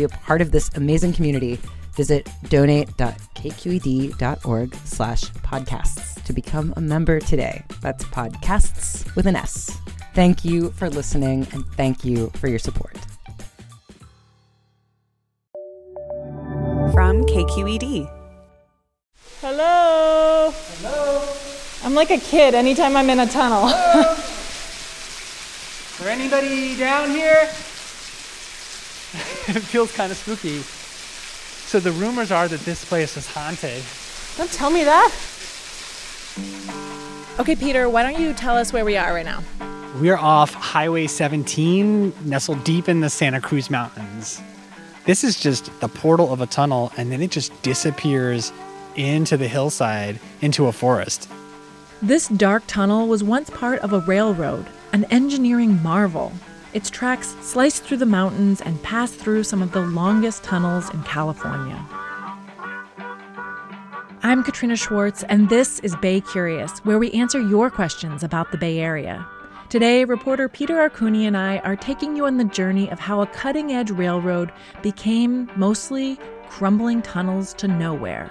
be a part of this amazing community, visit donate.kqed.org slash podcasts to become a member today. That's podcasts with an S. Thank you for listening and thank you for your support. From KQED. Hello. Hello. I'm like a kid anytime I'm in a tunnel. Is there anybody down here? it feels kind of spooky. So the rumors are that this place is haunted. Don't tell me that. Okay, Peter, why don't you tell us where we are right now? We're off Highway 17, nestled deep in the Santa Cruz Mountains. This is just the portal of a tunnel, and then it just disappears into the hillside, into a forest. This dark tunnel was once part of a railroad, an engineering marvel. Its tracks sliced through the mountains and passed through some of the longest tunnels in California. I'm Katrina Schwartz, and this is Bay Curious, where we answer your questions about the Bay Area. Today, reporter Peter Arcuni and I are taking you on the journey of how a cutting edge railroad became mostly crumbling tunnels to nowhere.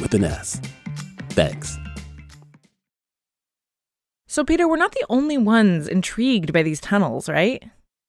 with an S. Thanks. So, Peter, we're not the only ones intrigued by these tunnels, right?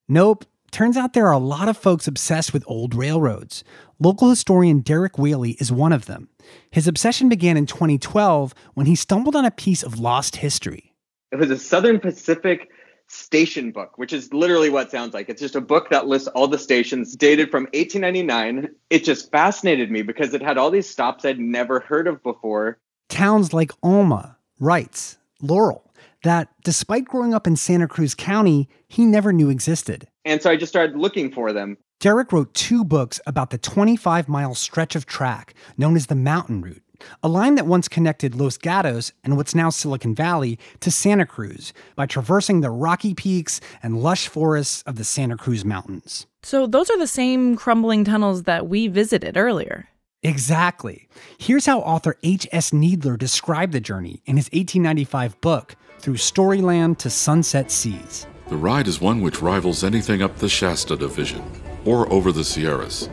Nope. Turns out there are a lot of folks obsessed with old railroads. Local historian Derek Whaley is one of them. His obsession began in 2012 when he stumbled on a piece of lost history. It was a Southern Pacific station book, which is literally what it sounds like. It's just a book that lists all the stations dated from 1899. It just fascinated me because it had all these stops I'd never heard of before. Towns like Alma, Wrights, Laurel, that despite growing up in Santa Cruz County, he never knew existed. And so I just started looking for them. Derek wrote two books about the 25 mile stretch of track known as the Mountain Route, a line that once connected Los Gatos and what's now Silicon Valley to Santa Cruz by traversing the rocky peaks and lush forests of the Santa Cruz Mountains. So, those are the same crumbling tunnels that we visited earlier. Exactly. Here's how author H.S. Kneedler described the journey in his 1895 book, Through Storyland to Sunset Seas. The ride is one which rivals anything up the Shasta Division or over the Sierras.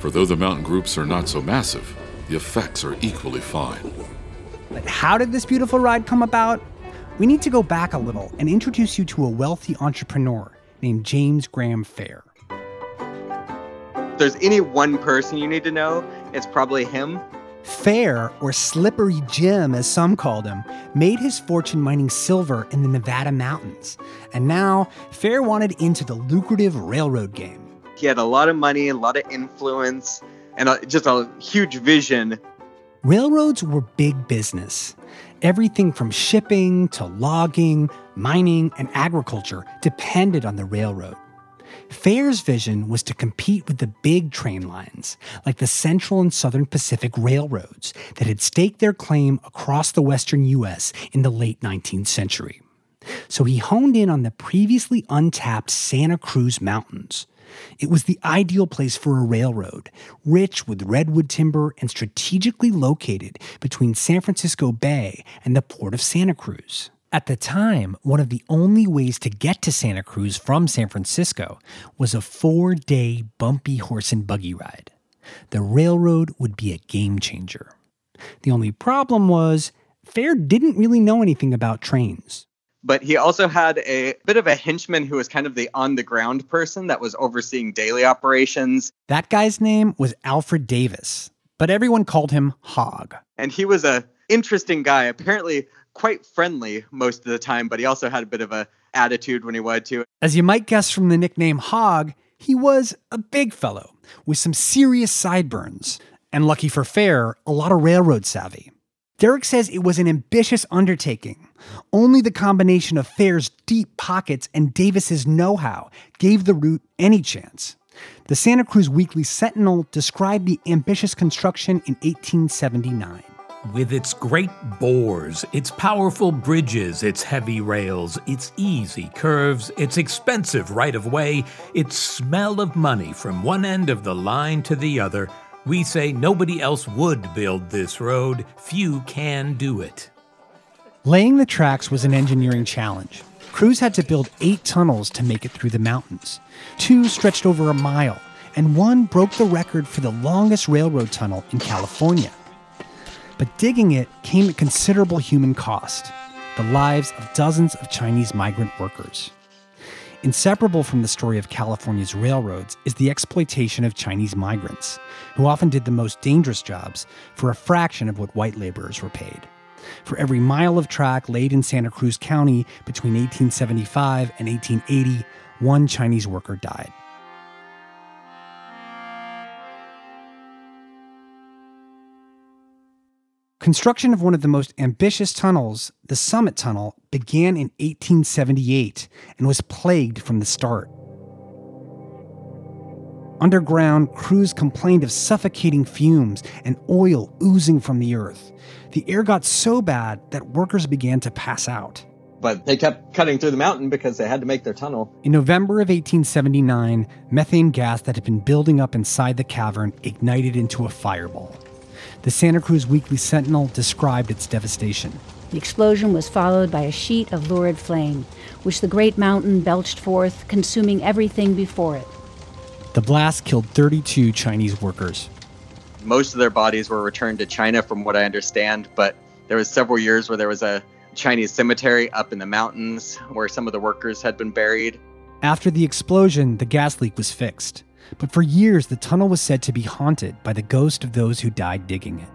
For though the mountain groups are not so massive, the effects are equally fine. But how did this beautiful ride come about? We need to go back a little and introduce you to a wealthy entrepreneur named James Graham Fair. If there's any one person you need to know, it's probably him. Fair, or Slippery Jim as some called him, made his fortune mining silver in the Nevada mountains. And now, Fair wanted into the lucrative railroad game. He had a lot of money, a lot of influence, and a, just a huge vision. Railroads were big business. Everything from shipping to logging, mining, and agriculture depended on the railroad. Fair's vision was to compete with the big train lines, like the Central and Southern Pacific Railroads, that had staked their claim across the western U.S. in the late 19th century. So he honed in on the previously untapped Santa Cruz Mountains. It was the ideal place for a railroad, rich with redwood timber and strategically located between San Francisco Bay and the port of Santa Cruz. At the time, one of the only ways to get to Santa Cruz from San Francisco was a four day bumpy horse and buggy ride. The railroad would be a game changer. The only problem was, Fair didn't really know anything about trains. But he also had a bit of a henchman who was kind of the on the ground person that was overseeing daily operations. That guy's name was Alfred Davis, but everyone called him Hog. And he was a interesting guy. Apparently, quite friendly most of the time, but he also had a bit of a attitude when he wanted to. As you might guess from the nickname Hog, he was a big fellow with some serious sideburns, and lucky for Fair, a lot of railroad savvy. Derek says it was an ambitious undertaking. Only the combination of Fair's deep pockets and Davis's know-how gave the route any chance. The Santa Cruz Weekly Sentinel described the ambitious construction in 1879. With its great bores, its powerful bridges, its heavy rails, its easy curves, its expensive right of way, its smell of money from one end of the line to the other, we say nobody else would build this road. Few can do it. Laying the tracks was an engineering challenge. Crews had to build eight tunnels to make it through the mountains. Two stretched over a mile, and one broke the record for the longest railroad tunnel in California. But digging it came at considerable human cost the lives of dozens of Chinese migrant workers. Inseparable from the story of California's railroads is the exploitation of Chinese migrants, who often did the most dangerous jobs for a fraction of what white laborers were paid. For every mile of track laid in Santa Cruz County between 1875 and 1880, one Chinese worker died. Construction of one of the most ambitious tunnels, the Summit Tunnel, began in 1878 and was plagued from the start. Underground, crews complained of suffocating fumes and oil oozing from the earth. The air got so bad that workers began to pass out. But they kept cutting through the mountain because they had to make their tunnel. In November of 1879, methane gas that had been building up inside the cavern ignited into a fireball. The Santa Cruz Weekly Sentinel described its devastation. The explosion was followed by a sheet of lurid flame, which the great mountain belched forth, consuming everything before it. The blast killed 32 Chinese workers. Most of their bodies were returned to China, from what I understand, but there was several years where there was a Chinese cemetery up in the mountains where some of the workers had been buried. After the explosion, the gas leak was fixed but for years the tunnel was said to be haunted by the ghost of those who died digging it.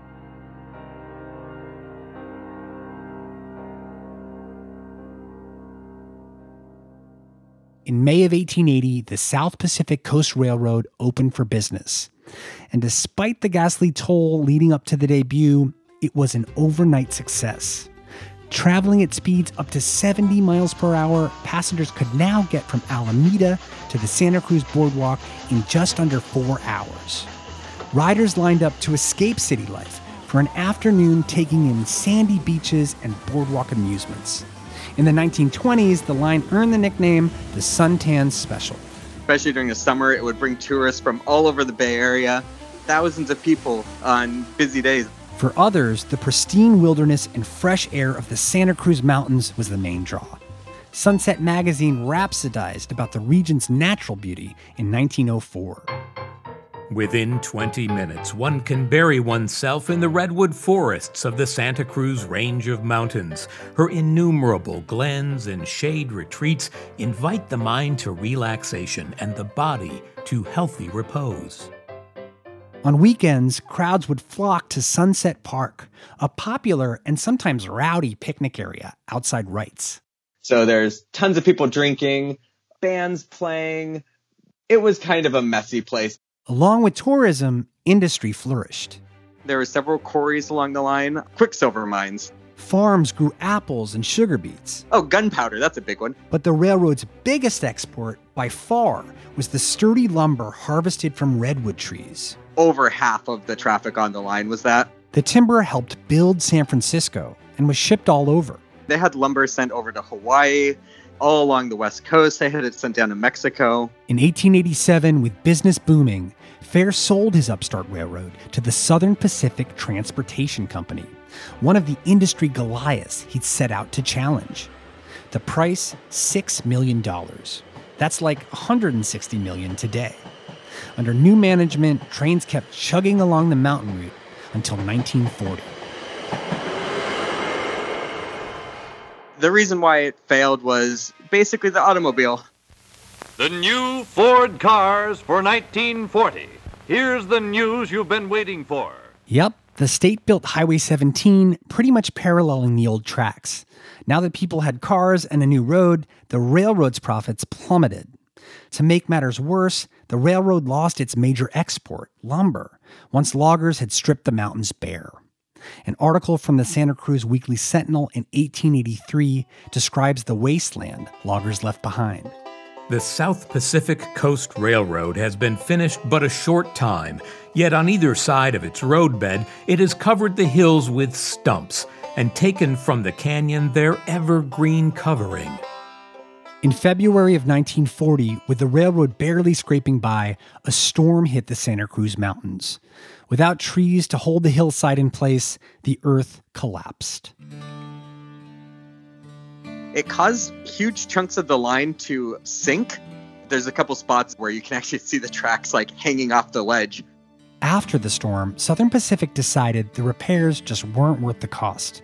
In May of 1880, the South Pacific Coast Railroad opened for business. And despite the ghastly toll leading up to the debut, it was an overnight success. Traveling at speeds up to 70 miles per hour, passengers could now get from Alameda to the Santa Cruz Boardwalk in just under four hours. Riders lined up to escape city life for an afternoon taking in sandy beaches and boardwalk amusements. In the 1920s, the line earned the nickname the Suntan Special. Especially during the summer, it would bring tourists from all over the Bay Area, thousands of people on busy days. For others, the pristine wilderness and fresh air of the Santa Cruz Mountains was the main draw. Sunset Magazine rhapsodized about the region's natural beauty in 1904. Within 20 minutes, one can bury oneself in the redwood forests of the Santa Cruz range of mountains. Her innumerable glens and shade retreats invite the mind to relaxation and the body to healthy repose. On weekends, crowds would flock to Sunset Park, a popular and sometimes rowdy picnic area outside Wrights. So there's tons of people drinking, bands playing. It was kind of a messy place. Along with tourism, industry flourished. There were several quarries along the line, quicksilver mines. Farms grew apples and sugar beets. Oh, gunpowder, that's a big one. But the railroad's biggest export, by far, was the sturdy lumber harvested from redwood trees. Over half of the traffic on the line was that. The timber helped build San Francisco and was shipped all over. They had lumber sent over to Hawaii, all along the West Coast. They had it sent down to Mexico. In 1887, with business booming, Fair sold his upstart railroad to the Southern Pacific Transportation Company, one of the industry Goliaths he'd set out to challenge. The price, $6 million. That's like 160 million today. Under new management, trains kept chugging along the mountain route until 1940. The reason why it failed was basically the automobile. The new Ford cars for 1940. Here's the news you've been waiting for. Yep, the state built Highway 17 pretty much paralleling the old tracks. Now that people had cars and a new road, the railroad's profits plummeted. To make matters worse, the railroad lost its major export, lumber, once loggers had stripped the mountains bare. An article from the Santa Cruz Weekly Sentinel in 1883 describes the wasteland loggers left behind. The South Pacific Coast Railroad has been finished but a short time, yet on either side of its roadbed, it has covered the hills with stumps and taken from the canyon their evergreen covering. In February of 1940, with the railroad barely scraping by, a storm hit the Santa Cruz Mountains. Without trees to hold the hillside in place, the earth collapsed. It caused huge chunks of the line to sink. There's a couple spots where you can actually see the tracks like hanging off the ledge. After the storm, Southern Pacific decided the repairs just weren't worth the cost.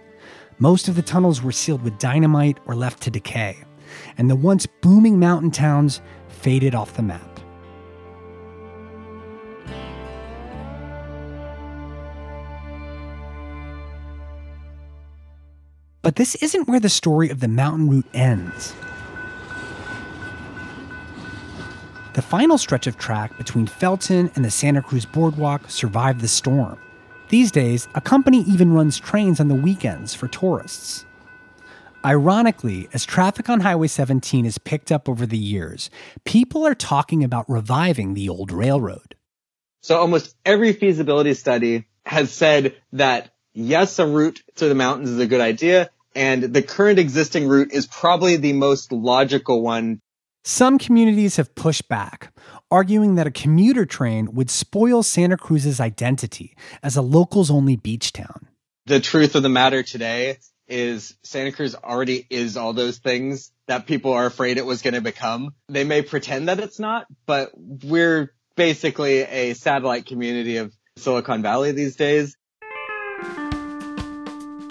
Most of the tunnels were sealed with dynamite or left to decay, and the once booming mountain towns faded off the map. But this isn't where the story of the mountain route ends. The final stretch of track between Felton and the Santa Cruz Boardwalk survived the storm. These days, a company even runs trains on the weekends for tourists. Ironically, as traffic on Highway 17 has picked up over the years, people are talking about reviving the old railroad. So almost every feasibility study has said that yes, a route to the mountains is a good idea, and the current existing route is probably the most logical one. Some communities have pushed back, arguing that a commuter train would spoil Santa Cruz's identity as a locals only beach town. The truth of the matter today is Santa Cruz already is all those things that people are afraid it was going to become. They may pretend that it's not, but we're basically a satellite community of Silicon Valley these days.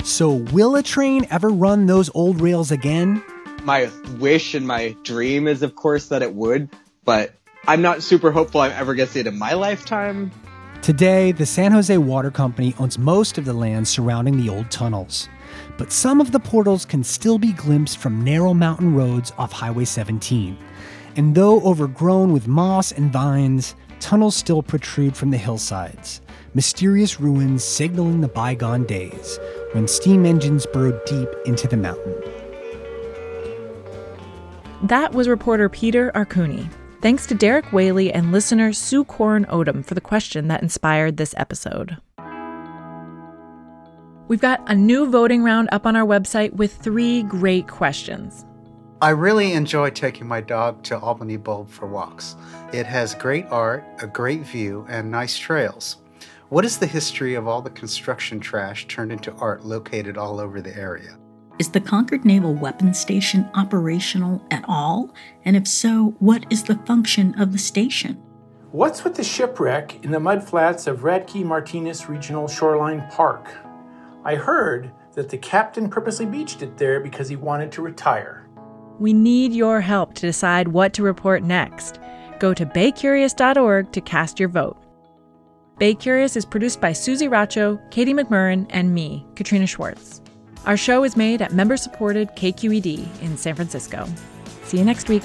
So, will a train ever run those old rails again? My wish and my dream is, of course, that it would, but I'm not super hopeful I'm ever going to see it in my lifetime. Today, the San Jose Water Company owns most of the land surrounding the old tunnels. But some of the portals can still be glimpsed from narrow mountain roads off Highway 17. And though overgrown with moss and vines, tunnels still protrude from the hillsides, mysterious ruins signaling the bygone days when steam engines burrowed deep into the mountain. That was reporter Peter Arcuni. Thanks to Derek Whaley and listener Sue Corin Odom for the question that inspired this episode. We've got a new voting round up on our website with three great questions. I really enjoy taking my dog to Albany Bulb for walks. It has great art, a great view, and nice trails. What is the history of all the construction trash turned into art located all over the area? Is the Concord Naval Weapons Station operational at all? And if so, what is the function of the station? What's with the shipwreck in the mudflats of Radke Martinez Regional Shoreline Park? I heard that the captain purposely beached it there because he wanted to retire. We need your help to decide what to report next. Go to baycurious.org to cast your vote. Bay Curious is produced by Suzie Racho, Katie McMurran, and me, Katrina Schwartz. Our show is made at member supported KQED in San Francisco. See you next week.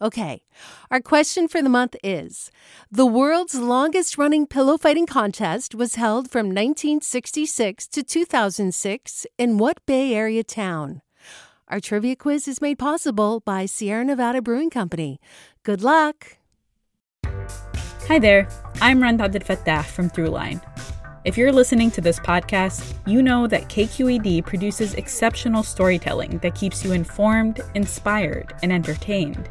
Okay, our question for the month is The world's longest running pillow fighting contest was held from 1966 to 2006 in what Bay Area town? Our trivia quiz is made possible by Sierra Nevada Brewing Company. Good luck! Hi there, I'm Rund Abdelfatah from Throughline. If you're listening to this podcast, you know that KQED produces exceptional storytelling that keeps you informed, inspired, and entertained.